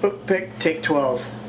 Book pick, take 12.